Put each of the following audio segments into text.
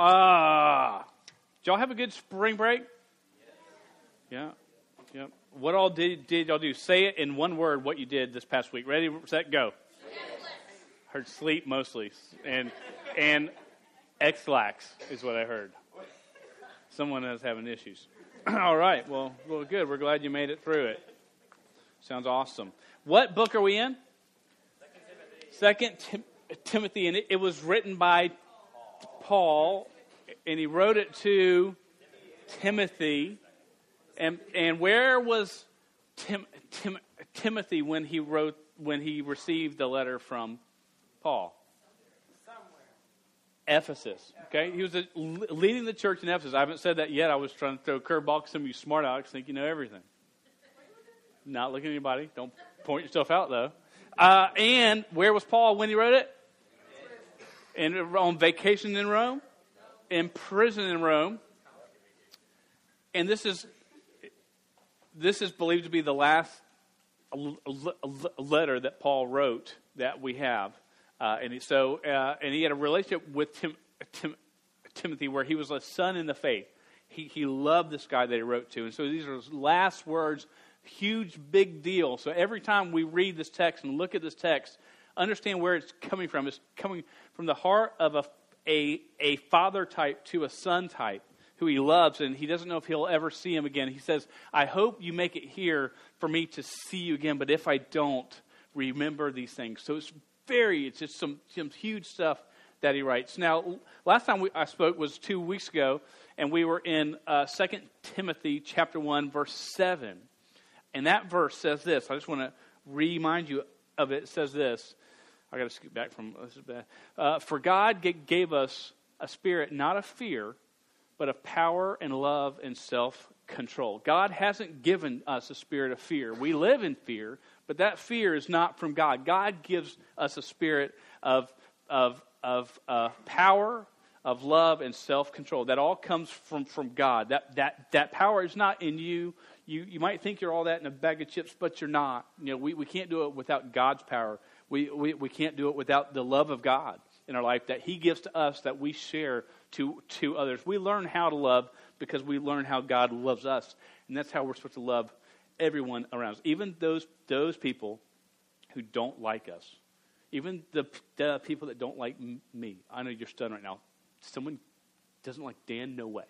Ah, did y'all have a good spring break? Yeah, yeah. What all did did y'all do? Say it in one word. What you did this past week. Ready, set, go. Heard sleep mostly, and and Ex-Lax is what I heard. Someone is having issues. all right. Well, well, good. We're glad you made it through it. Sounds awesome. What book are we in? Second Tim- Timothy, and it, it was written by Paul, and he wrote it to Timothy. And and where was Tim, Tim, Timothy when he wrote when he received the letter from Paul? Ephesus. Okay, he was a, leading the church in Ephesus. I haven't said that yet. I was trying to throw a curveball. Some of you smart Alex think you know everything. Not looking at anybody. Don't point yourself out though. Uh, and where was Paul when he wrote it? In, on vacation in Rome, in prison in Rome. And this is this is believed to be the last letter that Paul wrote that we have. Uh, and he, so, uh, and he had a relationship with Tim, Tim, Timothy where he was a son in the faith. He, he loved this guy that he wrote to. And so these are his last words, huge, big deal. So every time we read this text and look at this text, understand where it's coming from. It's coming from the heart of a, a, a father type to a son type who he loves, and he doesn't know if he'll ever see him again. He says, I hope you make it here for me to see you again, but if I don't, remember these things. So it's very, it's just some, some huge stuff that he writes. Now, last time we, I spoke was two weeks ago, and we were in uh, 2 Timothy chapter 1, verse 7. And that verse says this. I just want to remind you of it. It says this. I got to scoot back from this is bad. Uh, For God gave us a spirit not of fear, but of power and love and self control. God hasn't given us a spirit of fear. We live in fear, but that fear is not from God. God gives us a spirit of, of, of uh, power, of love, and self control. That all comes from, from God. That, that, that power is not in you. you. You might think you're all that in a bag of chips, but you're not. You know, we, we can't do it without God's power. We, we, we can't do it without the love of God in our life that He gives to us that we share to, to others. We learn how to love because we learn how God loves us. And that's how we're supposed to love everyone around us, even those, those people who don't like us, even the, the people that don't like me. I know you're stunned right now. Someone doesn't like Dan? No way.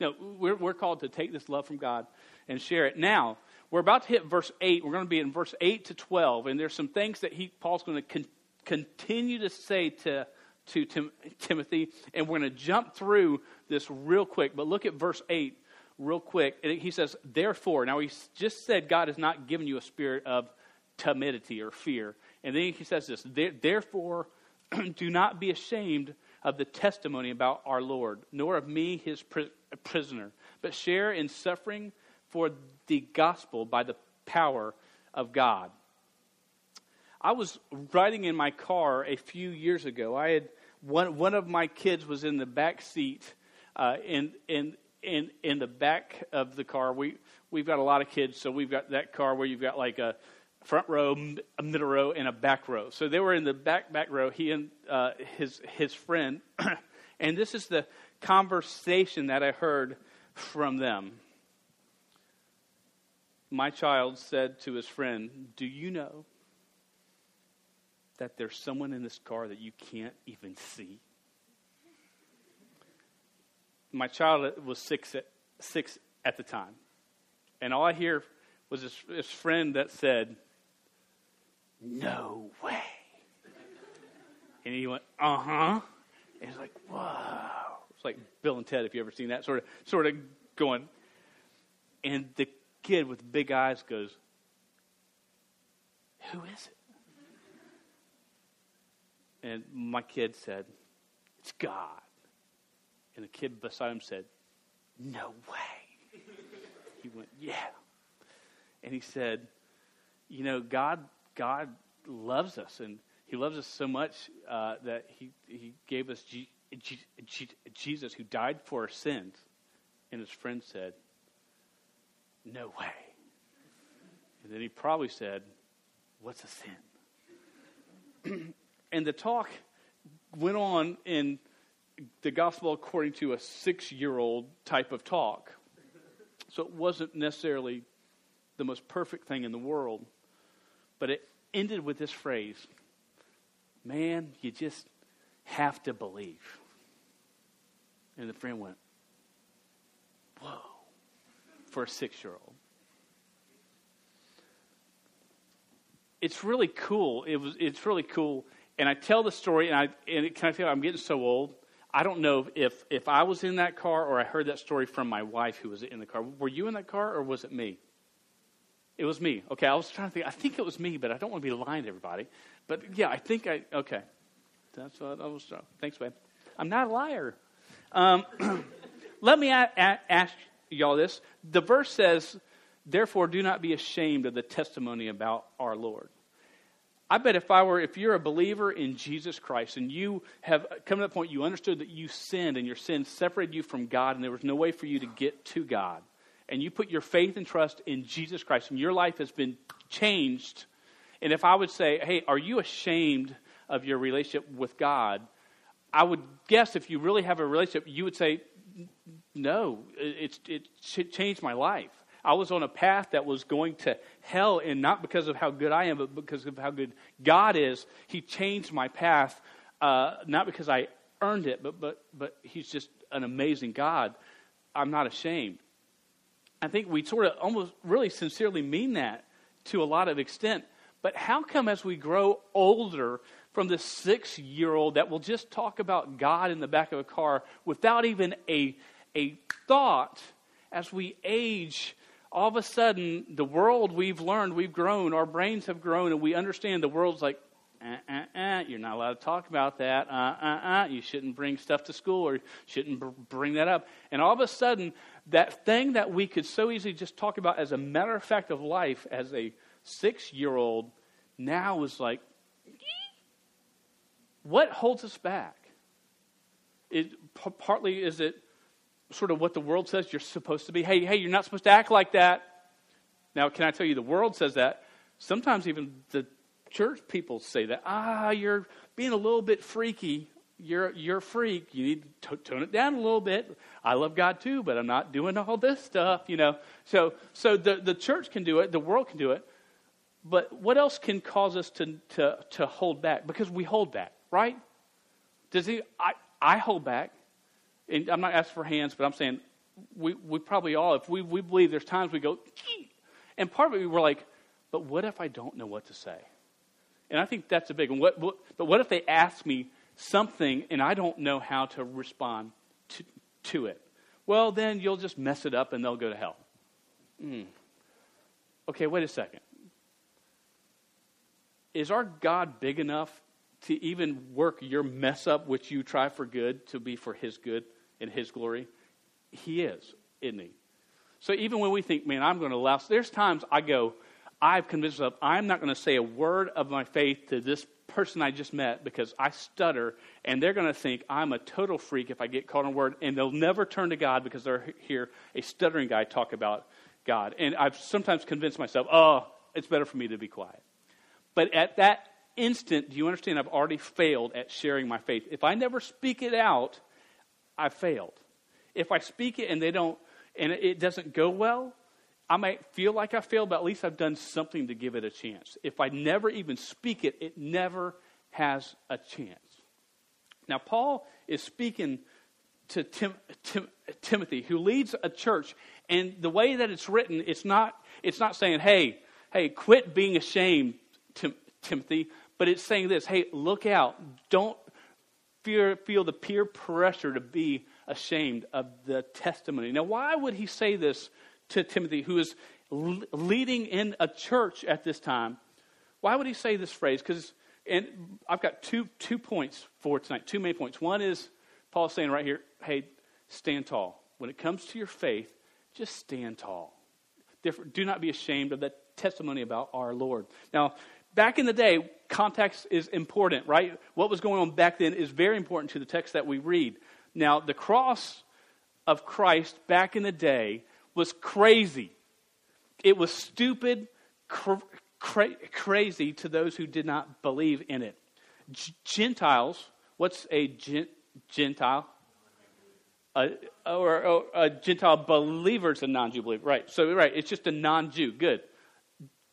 No, we're, we're called to take this love from God and share it. Now, we're about to hit verse 8. We're going to be in verse 8 to 12, and there's some things that he, Paul's going to con- continue to say to to Tim- Timothy, and we're going to jump through this real quick. But look at verse 8 real quick. And he says, Therefore, now he just said God has not given you a spirit of timidity or fear. And then he says this, Therefore, do not be ashamed of the testimony about our Lord, nor of me, his prisoner, but share in suffering for the gospel by the power of God. I was riding in my car a few years ago. I had one one of my kids was in the back seat, uh, in in in in the back of the car. We we've got a lot of kids, so we've got that car where you've got like a front row, a middle row, and a back row. So they were in the back back row. He and uh, his his friend, and this is the conversation that I heard from them. My child said to his friend, "Do you know?" that there's someone in this car that you can't even see. My child was six at, six at the time. And all I hear was his, this friend that said, No way. And he went, Uh huh. And he's like, Whoa. It's like Bill and Ted, if you've ever seen that, sort of, sort of going. And the kid with big eyes goes, Who is it? And my kid said, It's God. And the kid beside him said, No way. he went, Yeah. And he said, You know, God, God loves us, and He loves us so much uh, that He He gave us G- G- G- Jesus, who died for our sins. And his friend said, No way. And then he probably said, What's a sin? and the talk went on in the gospel according to a six year old type of talk. So it wasn't necessarily the most perfect thing in the world. But it ended with this phrase Man, you just have to believe. And the friend went, Whoa, for a six year old. It's really cool. It was, it's really cool. And I tell the story, and I and can I you, I'm getting so old. I don't know if, if I was in that car or I heard that story from my wife who was in the car. Were you in that car or was it me? It was me. Okay, I was trying to think. I think it was me, but I don't want to be lying to everybody. But yeah, I think I. Okay, that's what I was. Thanks, babe. I'm not a liar. Um, let me a- a- ask y'all this. The verse says, "Therefore, do not be ashamed of the testimony about our Lord." I bet if I were, if you're a believer in Jesus Christ and you have come to that point, you understood that you sinned and your sin separated you from God, and there was no way for you to get to God and you put your faith and trust in Jesus Christ and your life has been changed, and if I would say, hey, are you ashamed of your relationship with God? I would guess if you really have a relationship, you would say, no, it, it, it changed my life. I was on a path that was going to hell, and not because of how good I am, but because of how good God is. He changed my path, uh, not because I earned it, but, but, but He's just an amazing God. I'm not ashamed. I think we sort of almost really sincerely mean that to a lot of extent. But how come as we grow older from the six year old that will just talk about God in the back of a car without even a, a thought, as we age, all of a sudden the world we've learned, we've grown, our brains have grown, and we understand the world's like, uh, uh, uh, you're not allowed to talk about that. Uh, uh, uh, you shouldn't bring stuff to school or shouldn't br- bring that up. And all of a sudden, that thing that we could so easily just talk about as a matter of fact of life as a six year old now is like, what holds us back? It, p- partly is it sort of what the world says you're supposed to be. Hey, hey, you're not supposed to act like that. Now, can I tell you, the world says that. Sometimes even the church people say that. Ah, you're being a little bit freaky you're you're a freak. You need to tone it down a little bit. I love God too, but I'm not doing all this stuff, you know. So so the the church can do it, the world can do it. But what else can cause us to to to hold back? Because we hold back, right? Does he I I hold back. And I'm not asking for hands, but I'm saying we we probably all if we we believe there's times we go and part of it we're like, but what if I don't know what to say? And I think that's a big one. What, what, but what if they ask me something and I don't know how to respond to, to it. Well, then you'll just mess it up and they'll go to hell. Mm. Okay, wait a second. Is our God big enough to even work your mess up, which you try for good, to be for His good and His glory? He is, isn't He? So even when we think, man, I'm going to allow, there's times I go, I've convinced myself I'm not going to say a word of my faith to this person I just met because I stutter, and they're going to think I'm a total freak if I get caught on a word, and they'll never turn to God because they'll hear a stuttering guy talk about God. And I've sometimes convinced myself, oh, it's better for me to be quiet. But at that instant, do you understand? I've already failed at sharing my faith. If I never speak it out, I've failed. If I speak it and they don't, and it doesn't go well, I might feel like I failed, but at least I've done something to give it a chance. If I never even speak it, it never has a chance. Now, Paul is speaking to Tim, Tim, Timothy, who leads a church, and the way that it's written, it's not, it's not saying, hey, hey, quit being ashamed, Tim, Timothy, but it's saying this hey, look out. Don't fear, feel the peer pressure to be ashamed of the testimony. Now, why would he say this to Timothy, who is leading in a church at this time, why would he say this phrase? Because, and I've got two, two points for tonight, two main points. One is Paul saying right here, hey, stand tall. When it comes to your faith, just stand tall. Do not be ashamed of that testimony about our Lord. Now, back in the day, context is important, right? What was going on back then is very important to the text that we read. Now, the cross of Christ back in the day was crazy. It was stupid, cr- cra- crazy to those who did not believe in it. G- Gentiles, what's a, gen- Gentile. Or, or a Gentile believer is a non-Jew believer, right? So right, it's just a non-Jew. Good.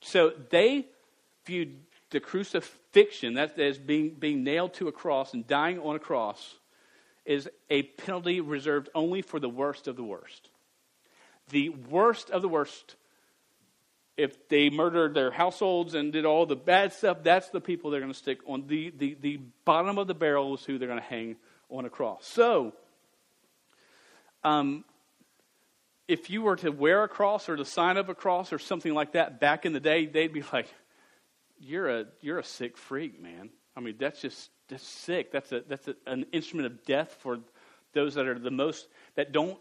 So they viewed the crucifixion, that is being being nailed to a cross and dying on a cross, is a penalty reserved only for the worst of the worst. The worst of the worst. If they murdered their households and did all the bad stuff, that's the people they're going to stick on. The, the, the bottom of the barrel is who they're going to hang on a cross. So, um, if you were to wear a cross or the sign of a cross or something like that back in the day, they'd be like, "You're a you're a sick freak, man." I mean, that's just that's sick. That's a that's a, an instrument of death for those that are the most that don't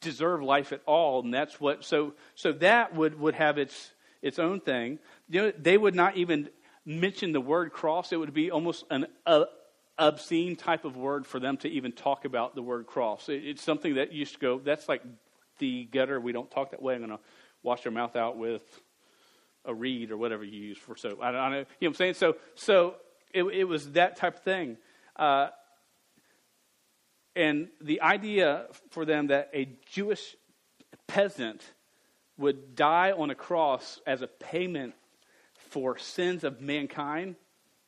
deserve life at all, and that's what. So so that would would have its its own thing. You know, they would not even mention the word cross. It would be almost an uh, obscene type of word for them to even talk about the word cross. It, it's something that used to go. That's like the gutter. We don't talk that way. I'm going to wash your mouth out with a reed or whatever you use for soap. I don't, I don't, you know what I'm saying? So so it, it was that type of thing. Uh, and the idea for them that a Jewish peasant would die on a cross as a payment for sins of mankind,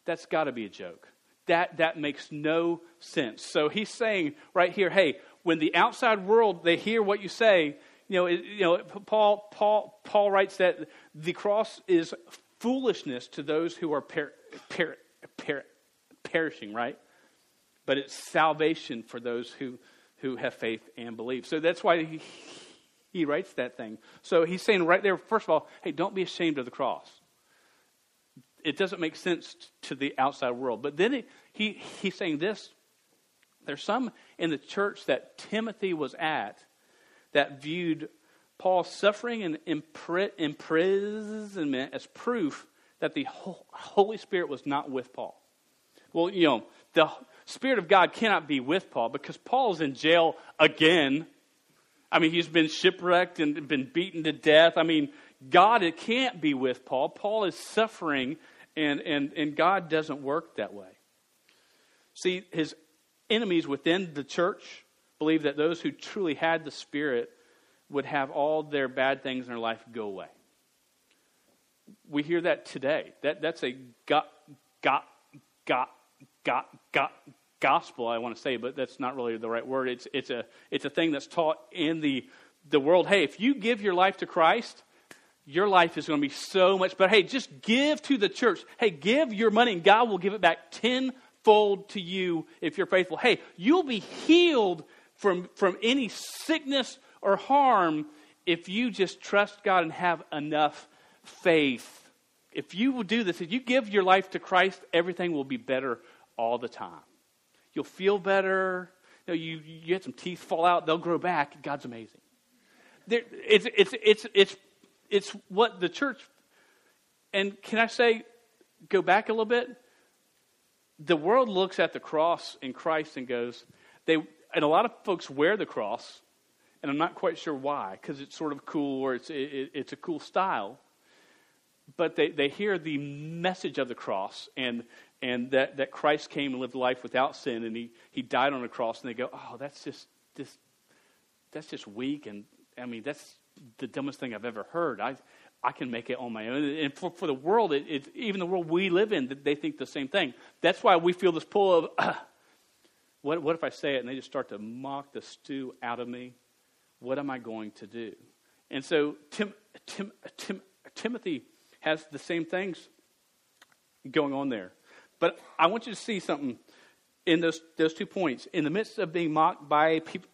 that's got to be a joke. That, that makes no sense. So he's saying right here, hey, when the outside world, they hear what you say, you know, it, you know Paul, Paul, Paul writes that the cross is foolishness to those who are per, per, per, perishing, right? But it's salvation for those who, who have faith and believe. So that's why he, he writes that thing. So he's saying right there, first of all, hey, don't be ashamed of the cross it doesn't make sense to the outside world. But then he, he, he's saying this there's some in the church that Timothy was at that viewed Paul's suffering and imprisonment as proof that the Holy Spirit was not with Paul. Well, you know, the Spirit of God cannot be with Paul because Paul's in jail again. I mean, he's been shipwrecked and been beaten to death. I mean, God it can't be with Paul. Paul is suffering and, and, and God doesn't work that way. See, his enemies within the church believed that those who truly had the Spirit would have all their bad things in their life go away. We hear that today. That, that's a got, got, got, got, got, gospel, I want to say, but that's not really the right word. It's, it's, a, it's a thing that's taught in the, the world. Hey, if you give your life to Christ, your life is going to be so much better. Hey, just give to the church. Hey, give your money, and God will give it back tenfold to you if you're faithful. Hey, you'll be healed from, from any sickness or harm if you just trust God and have enough faith. If you will do this, if you give your life to Christ, everything will be better all the time. You'll feel better. You, know, you, you get some teeth fall out, they'll grow back. God's amazing. There, it's, it's, it's, it's it's what the church, and can I say, go back a little bit? The world looks at the cross in Christ and goes, they, and a lot of folks wear the cross, and I'm not quite sure why, because it's sort of cool or it's, it, it's a cool style. But they, they hear the message of the cross and, and that, that Christ came and lived life without sin and he, he died on the cross, and they go, oh, that's just, just, that's just weak. And I mean, that's, the dumbest thing I've ever heard. I, I can make it on my own. And for, for the world, it, it, even the world we live in, they think the same thing. That's why we feel this pull of, uh, what, what if I say it and they just start to mock the stew out of me? What am I going to do? And so Tim, Tim, Tim, Timothy has the same things going on there. But I want you to see something in those, those two points. In the midst of being mocked by people,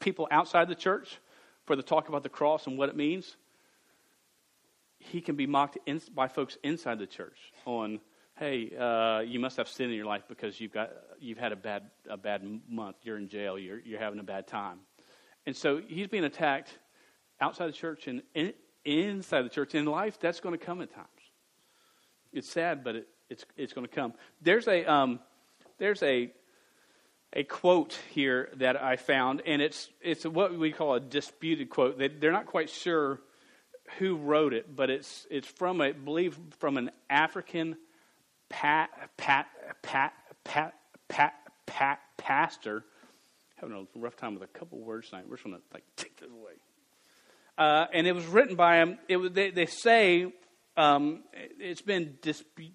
people outside the church, for the talk about the cross and what it means, he can be mocked in, by folks inside the church on, hey, uh, you must have sin in your life because you've got you've had a bad a bad month. You're in jail. You're you're having a bad time, and so he's being attacked outside the church and in, inside the church. In life, that's going to come at times. It's sad, but it, it's it's going to come. There's a um, there's a a quote here that I found, and it's, it's what we call a disputed quote. They, they're not quite sure who wrote it, but it's, it's from, I believe, from an African pat, pat, pat, pat, pat, pat, pastor. Having a rough time with a couple words tonight. We're just to like take this away. Uh, and it was written by him. It was, they, they say um, it's been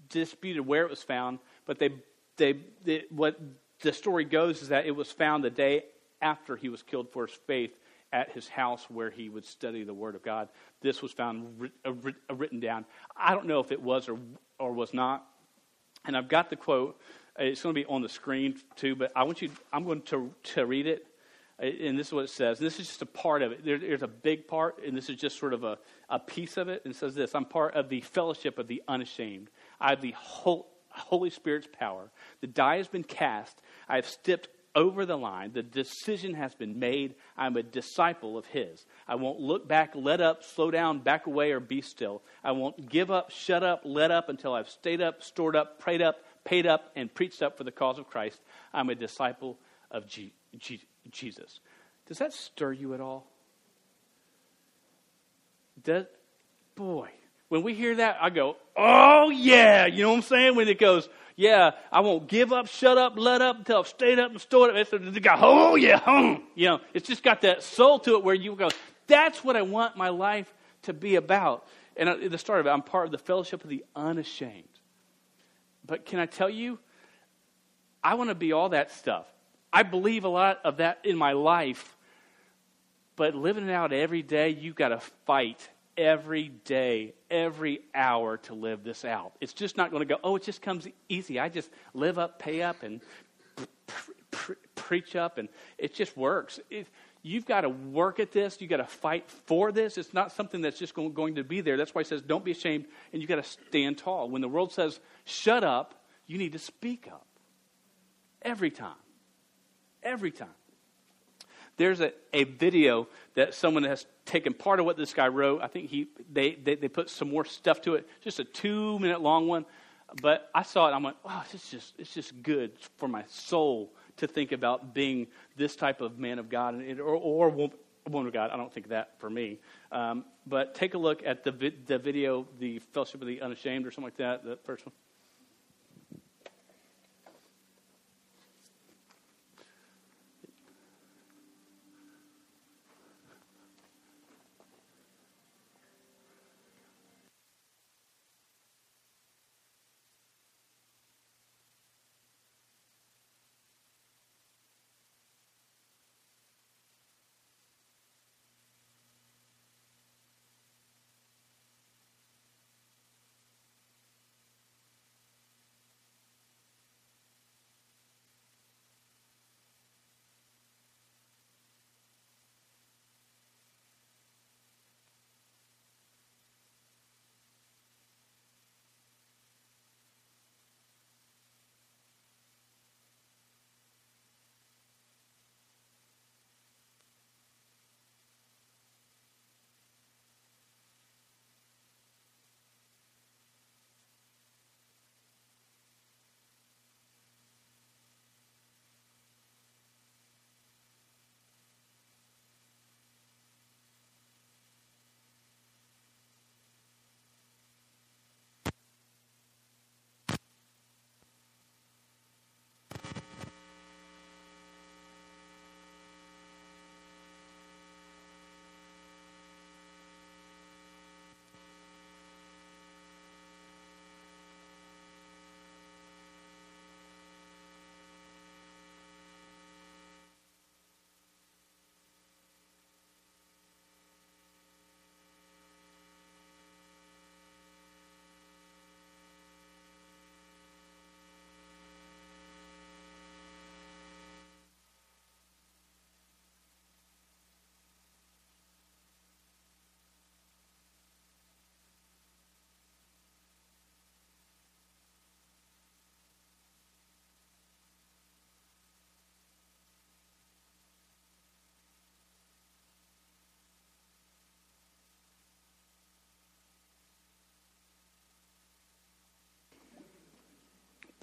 disputed where it was found, but they, they, they, what the story goes is that it was found the day after he was killed for his faith at his house where he would study the Word of God. This was found uh, written down. I don't know if it was or, or was not. And I've got the quote. It's going to be on the screen too, but I want you, I'm going to, to read it. Uh, and this is what it says. This is just a part of it. There, there's a big part, and this is just sort of a, a piece of it. And it says this I'm part of the fellowship of the unashamed. I have the whole, Holy Spirit's power. The die has been cast. I have stepped over the line. The decision has been made. I'm a disciple of His. I won't look back, let up, slow down, back away, or be still. I won't give up, shut up, let up until I've stayed up, stored up, prayed up, paid up, and preached up for the cause of Christ. I'm a disciple of G- G- Jesus. Does that stir you at all? Does, boy, when we hear that, I go, oh yeah. You know what I'm saying? When it goes, yeah, I won't give up, shut up, let up until I've stayed up and stored up. It's got, oh yeah, hum. You know, it's just got that soul to it where you go, that's what I want my life to be about. And at the start of it, I'm part of the fellowship of the unashamed. But can I tell you, I want to be all that stuff. I believe a lot of that in my life, but living it out every day, you've got to fight every day, every hour to live this out. It's just not going to go, oh, it just comes easy. I just live up, pay up, and pre- pre- preach up, and it just works. It, you've got to work at this. You've got to fight for this. It's not something that's just going, going to be there. That's why he says, don't be ashamed, and you've got to stand tall. When the world says, shut up, you need to speak up. Every time. Every time. There's a, a video that someone has taken part of what this guy wrote. I think he they, they, they put some more stuff to it, just a two minute long one. But I saw it, I'm like, wow, it's just it's just good for my soul to think about being this type of man of God or, or woman of God. I don't think that for me. Um, but take a look at the, the video, the Fellowship of the Unashamed, or something like that, the first one.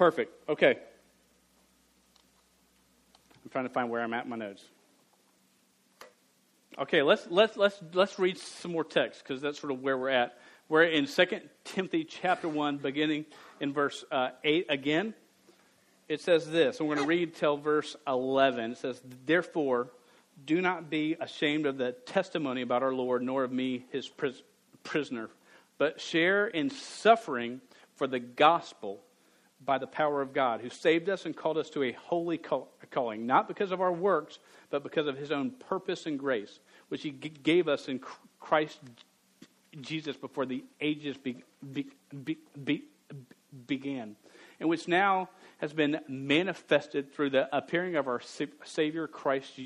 Perfect. Okay. I'm trying to find where I'm at in my notes. Okay, let's let's let's let's read some more text because that's sort of where we're at. We're in 2 Timothy chapter one, beginning in verse uh, eight again. it says this. I'm going to read till verse 11. It says, Therefore, do not be ashamed of the testimony about our Lord, nor of me, his pris- prisoner, but share in suffering for the gospel by the power of God, who saved us and called us to a holy calling, not because of our works, but because of his own purpose and grace, which he gave us in Christ Jesus before the ages be, be, be, began, and which now has been manifested through the appearing of our Savior Christ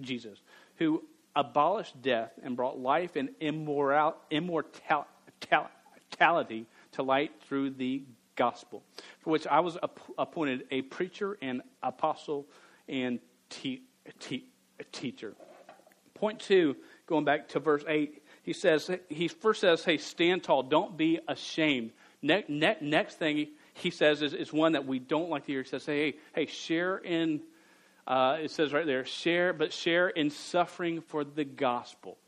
Jesus, who abolished death and brought life and immortality to light through the gospel, for which I was appointed a preacher and apostle and te- te- teacher. Point two, going back to verse 8, he says, he first says, hey, stand tall, don't be ashamed. Ne- ne- next thing he, says is, is one that we don't like to hear. He says, hey, hey, share in, uh, it says right there, share, but share in suffering for the gospel.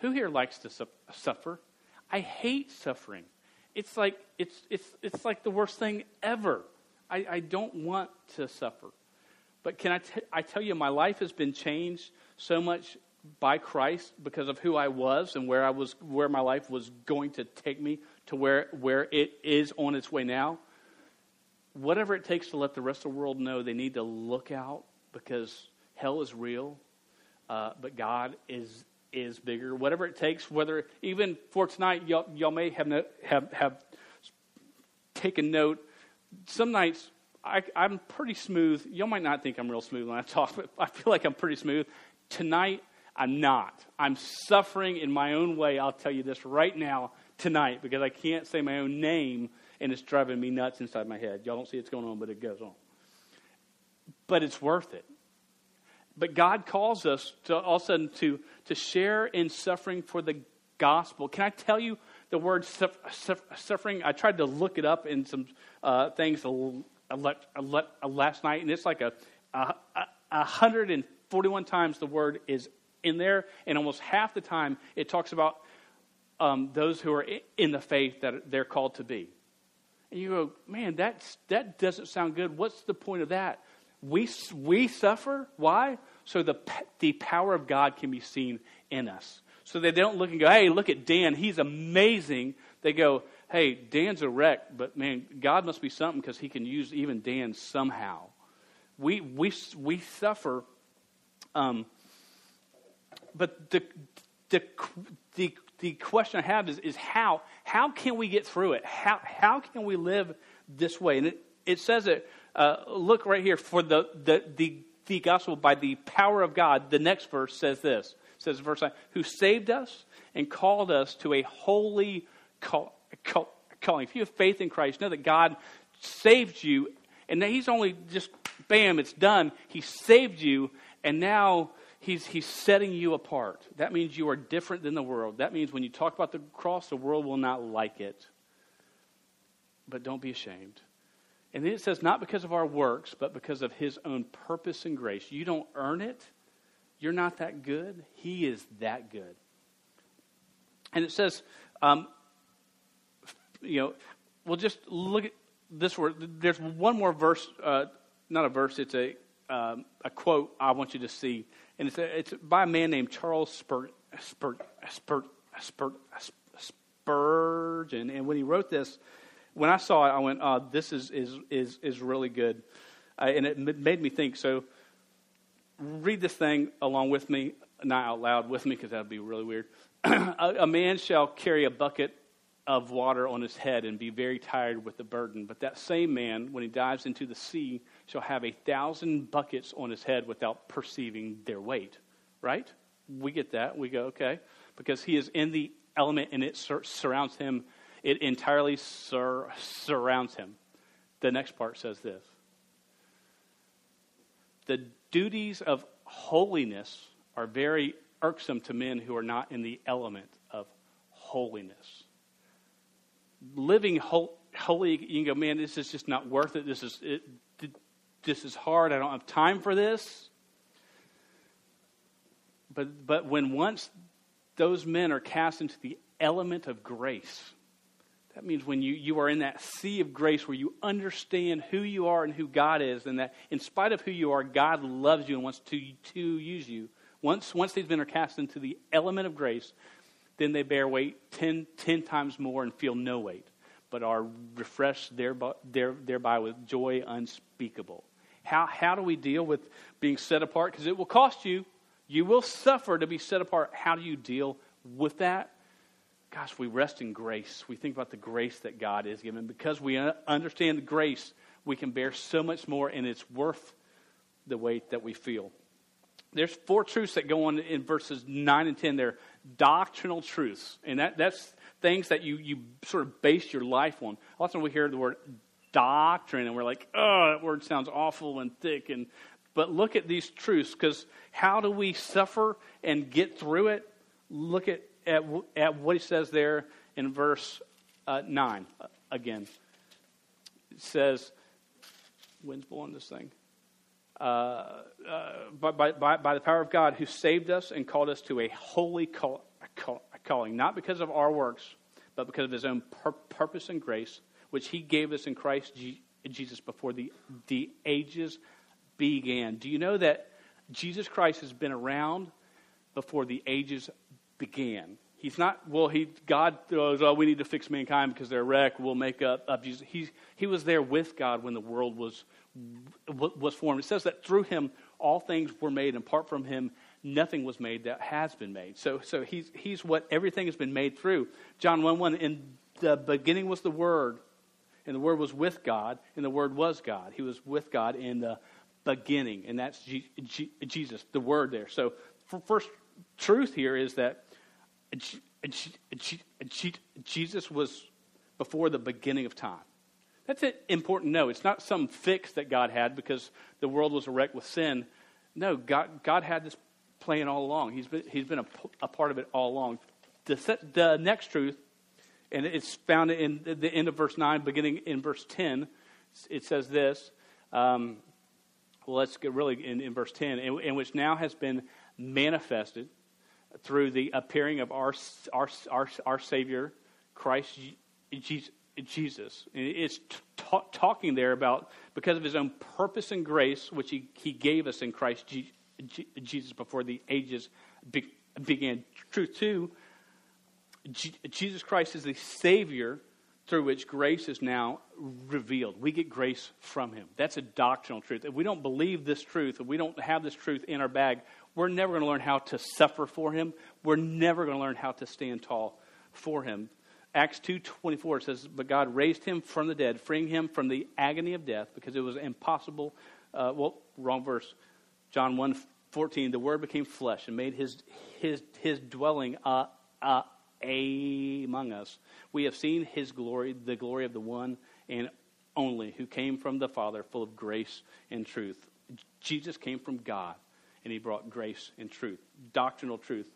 Who here likes to su- suffer? I hate suffering. It's like, it's, it's, it's like the worst thing ever. I, I don't want to suffer. But can I, t- I tell you, my life has been changed so much by Christ because of who I was and where I was, where my life was going to take me to where, where it is on its way now. Whatever it takes to let the rest of the world know they need to look out because hell is real, uh, but God is is bigger. Whatever it takes, whether even for tonight, y'all, y'all may have, no, have have taken note. Some nights I, I'm pretty smooth. Y'all might not think I'm real smooth when I talk, but I feel like I'm pretty smooth. Tonight, I'm not. I'm suffering in my own way. I'll tell you this right now, tonight, because I can't say my own name and it's driving me nuts inside my head. Y'all don't see what's going on, but it goes on. But it's worth it. But God calls us to all of a sudden to, to share in suffering for the gospel. Can I tell you the word suffering? I tried to look it up in some uh, things last night, and it's like a, a, a 141 times the word is in there, and almost half the time it talks about um, those who are in the faith that they're called to be. And you go, man, that's, that doesn't sound good. What's the point of that? We, we suffer. Why? So the, the power of God can be seen in us. So they don't look and go, hey, look at Dan. He's amazing. They go, hey, Dan's a wreck, but man, God must be something because he can use even Dan somehow. We, we, we suffer um, but the, the, the, the question I have is, is how? How can we get through it? How, how can we live this way? And it, it says it, uh, look right here, for the, the, the, the gospel by the power of God. The next verse says this. Says verse 9, who saved us and called us to a holy call, call, calling. If you have faith in Christ, know that God saved you, and He's only just, bam, it's done. He saved you, and now he's, he's setting you apart. That means you are different than the world. That means when you talk about the cross, the world will not like it. But don't be ashamed. And then it says, not because of our works, but because of his own purpose and grace. You don't earn it. You're not that good. He is that good. And it says, um, you know, we'll just look at this word. There's one more verse, uh, not a verse, it's a, um, a quote I want you to see and it's, a, it's by a man named Charles Spur, Spur, Spur, Spur, Spurgeon. And when he wrote this, when I saw it, I went, oh, this is, is, is, is really good. Uh, and it made me think. So read this thing along with me, not out loud with me, because that would be really weird. a, a man shall carry a bucket of water on his head and be very tired with the burden. But that same man, when he dives into the sea, shall have a thousand buckets on his head without perceiving their weight. Right? We get that. We go, okay. Because he is in the element and it sur- surrounds him, it entirely sur- surrounds him. The next part says this The duties of holiness are very irksome to men who are not in the element of holiness living holy, you can go, man, this is just not worth it. This is, it, this is hard. I don't have time for this. But, but when once those men are cast into the element of grace, That means when you, you are in that sea of grace where you understand who you are and who God is, and that in spite of who you are, God loves you and wants to, to use you. Once, once these men are cast into the element of grace, then they bear weight ten, ten times more and feel no weight, but are refreshed thereby, there, thereby with joy unspeakable. How, how do we deal with being set apart? Because it will cost you. You will suffer to be set apart. How do you deal with that? Gosh, we rest in grace. We think about the grace that God is given. Because we understand the grace, we can bear so much more, and it's worth the weight that we feel. There's four truths that go on in verses 9 and 10. They're doctrinal truths. And that, that's things that you, you sort of base your life on. Often we hear the word doctrine, and we're like, oh, that word sounds awful and thick. And, but look at these truths, because how do we suffer and get through it? Look at at, at what he says there in verse uh, 9 uh, again. It says, wind's blowing this thing. Uh, uh, by, by, by, the power of God who saved us and called us to a holy call, call, calling, not because of our works, but because of his own pur- purpose and grace, which he gave us in Christ G- Jesus before the, the ages began. Do you know that Jesus Christ has been around before the ages began. He's not, well, he, God goes, oh, we need to fix mankind because they're a wreck. We'll make up, up Jesus. He, he was there with God when the world was, was formed. It says that through him, all things were made, and apart from him, nothing was made that has been made. So, so he's, he's what everything has been made through. John 1 1, in the beginning was the Word, and the Word was with God, and the Word was God. He was with God in the beginning, and that's G, G, Jesus, the Word there. So, first truth here is that Jesus was before the beginning of time. That's an important know. It's not some fix that God had because the world was a wreck with sin. No, God, God had this plan all along. He's been, he's been a, a part of it all along. The, the next truth, and it's found in the end of verse 9, beginning in verse 10, it says this. Um, well, let's get really in, in verse 10, in, in which now has been manifested through the appearing of our, our, our, our Savior, Christ Jesus. It's t- talking there about because of his own purpose and grace, which he, he gave us in Christ Jesus before the ages be- began. Truth two, G- Jesus Christ is the Savior through which grace is now revealed. We get grace from him. That's a doctrinal truth. If we don't believe this truth, if we don't have this truth in our bag, we're never going to learn how to suffer for him. We're never going to learn how to stand tall for him. Acts 2:24 says, "But God raised him from the dead, freeing him from the agony of death, because it was impossible." Uh, well, wrong verse. John 1:14, "The Word became flesh and made his his his dwelling uh, uh, among us. We have seen his glory, the glory of the one and only, who came from the Father, full of grace and truth." Jesus came from God and he brought grace and truth, doctrinal truth.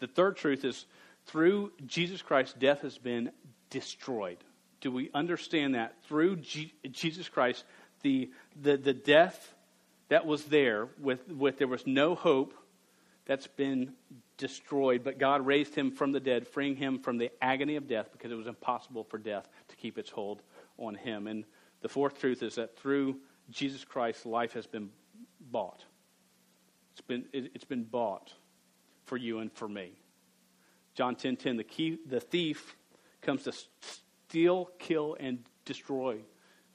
The third truth is through Jesus Christ, death has been destroyed. Do we understand that? Through G- Jesus Christ, the, the, the death that was there, with, with there was no hope, that's been destroyed. But God raised him from the dead, freeing him from the agony of death because it was impossible for death to keep its hold on him. And the fourth truth is that through Jesus Christ, life has been bought. It's been, it, has been bought for you and for me. John 10 10, the, key, the thief comes to steal, kill, and destroy.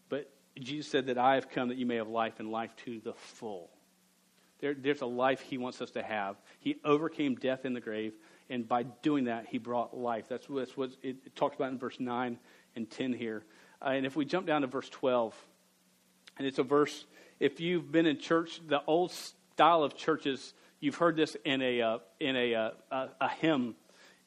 But Jesus said that I have come that you may have life and life to the full. There, there's a life he wants us to have. He overcame death in the grave, and by doing that, he brought life. That's what, that's what it, it talks about in verse 9 and 10 here. Uh, and if we jump down to verse 12, and it's a verse, if you've been in church, the old style of churches, you've heard this in a, uh, in a, uh, a, a hymn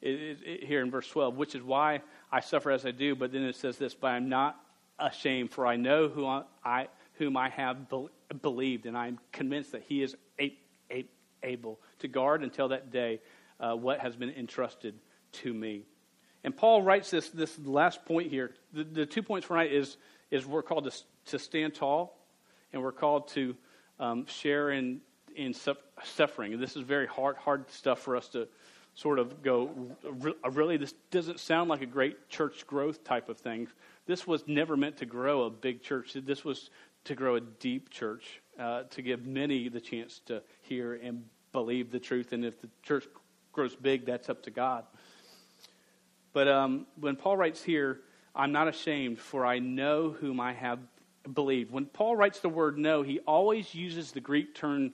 it, it, here in verse 12, which is why I suffer as I do. But then it says this, but I'm not ashamed, for I know who I, I whom I have be, believed, and I'm convinced that he is a, a, able to guard until that day uh, what has been entrusted to me. And Paul writes this, this last point here. The, the two points for tonight is, is we're called to, to stand tall, and we're called to um, share in in suffering. And this is very hard, hard stuff for us to, sort of go, really, this doesn't sound like a great church growth type of thing. This was never meant to grow a big church. This was to grow a deep church, uh, to give many the chance to hear and believe the truth. And if the church grows big, that's up to God. But um, when Paul writes here, I'm not ashamed, for I know whom I have believed. When Paul writes the word know, he always uses the Greek term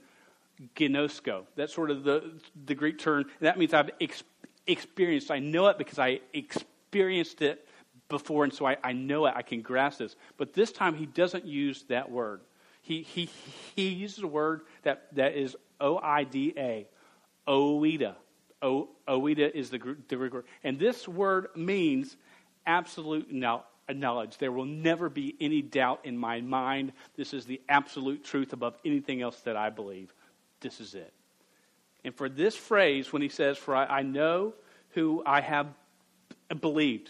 ginosko. That's sort of the, the Greek term. That means I've ex- experienced. I know it because I experienced it before, and so I, I know it. I can grasp this. But this time, he doesn't use that word. He, he, he uses a word that, that is O I D A, oida. O, oida is the, the Greek word. And this word means absolute knowledge. There will never be any doubt in my mind. This is the absolute truth above anything else that I believe. This is it. And for this phrase, when he says, For I, I know who I have believed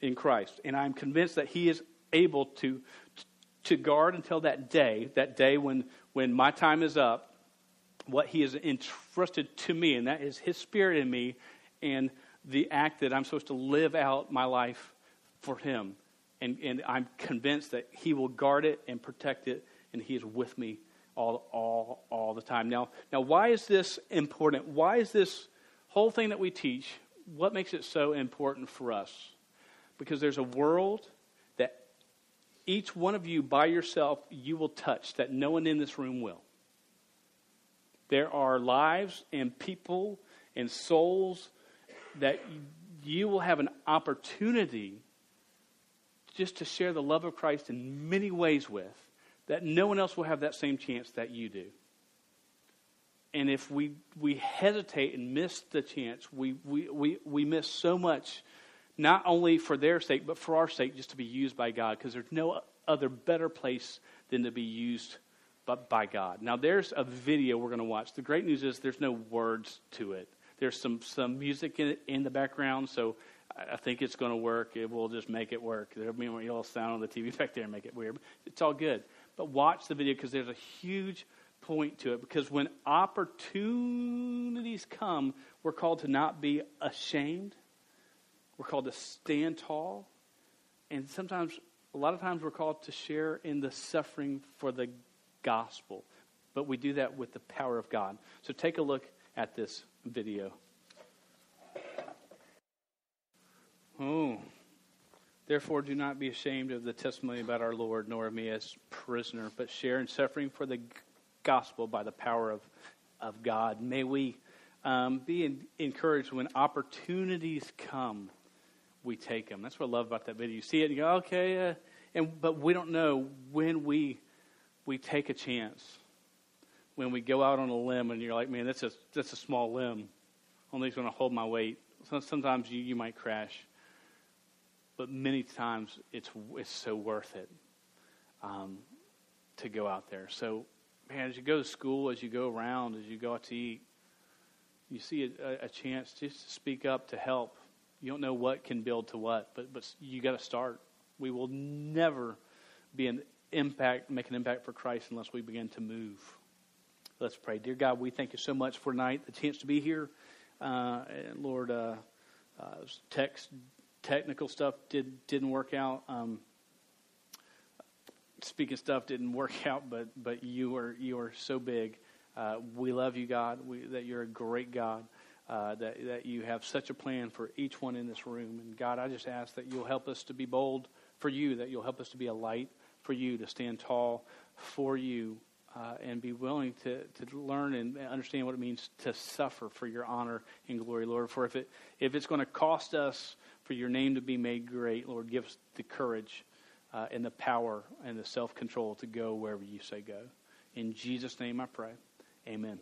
in Christ, and I'm convinced that he is able to, to guard until that day, that day when, when my time is up, what he has entrusted to me, and that is his spirit in me, and the act that I'm supposed to live out my life for him. And, and I'm convinced that he will guard it and protect it, and he is with me all, all, all the time. Now, now, why is this important? Why is this whole thing that we teach, what makes it so important for us? Because there's a world that each one of you by yourself, you will touch that no one in this room will. There are lives and people and souls that you will have an opportunity just to share the love of Christ in many ways with that no one else will have that same chance that you do. And if we, we hesitate and miss the chance, we, we, we, we miss so much, not only for their sake, but for our sake, just to be used by God, because there's no other better place than to be used but by God. Now, there's a video we're going to watch. The great news is there's no words to it. There's some, some music in, in the background, so I think it's going to work. It will just make it work. There'll be a little sound on the TV back there and make it weird. It's all good. But watch the video because there's a huge point to it. Because when opportunities come, we're called to not be ashamed. We're called to stand tall. And sometimes, a lot of times, we're called to share in the suffering for the gospel. But we do that with the power of God. So take a look at this video. Oh. Therefore, do not be ashamed of the testimony about our Lord, nor of me as prisoner, but share in suffering for the gospel by the power of, of God. May we um, be in, encouraged when opportunities come, we take them. That's what I love about that video. You see it and you go, okay, uh, and but we don't know when we we take a chance. When we go out on a limb and you're like, man, that's a that's a small limb. Only it's going to hold my weight. Sometimes you, you might crash but many times it's it's so worth it um, to go out there. So, man, as you go to school, as you go around, as you go out to eat, you see a, a chance just to speak up to help. You don't know what can build to what, but but you got to start. We will never be an impact, make an impact for Christ unless we begin to move. Let's pray. Dear God, we thank you so much for tonight, the chance to be here. Uh, and Lord, uh, uh, text technical stuff did didn't work out. Um, speaking stuff didn't work out, but but you are you are so big. Uh, we love you, God. We, that you're a great God. Uh, that that you have such a plan for each one in this room. And God, I just ask that you'll help us to be bold for you. That you'll help us to be a light for you, to stand tall for you, uh, and be willing to, to learn and understand what it means to suffer for your honor and glory, Lord. For if it if it's going to cost us for your name to be made great, Lord, give us the courage uh, and the power and the self control to go wherever you say go. In Jesus' name I pray. Amen.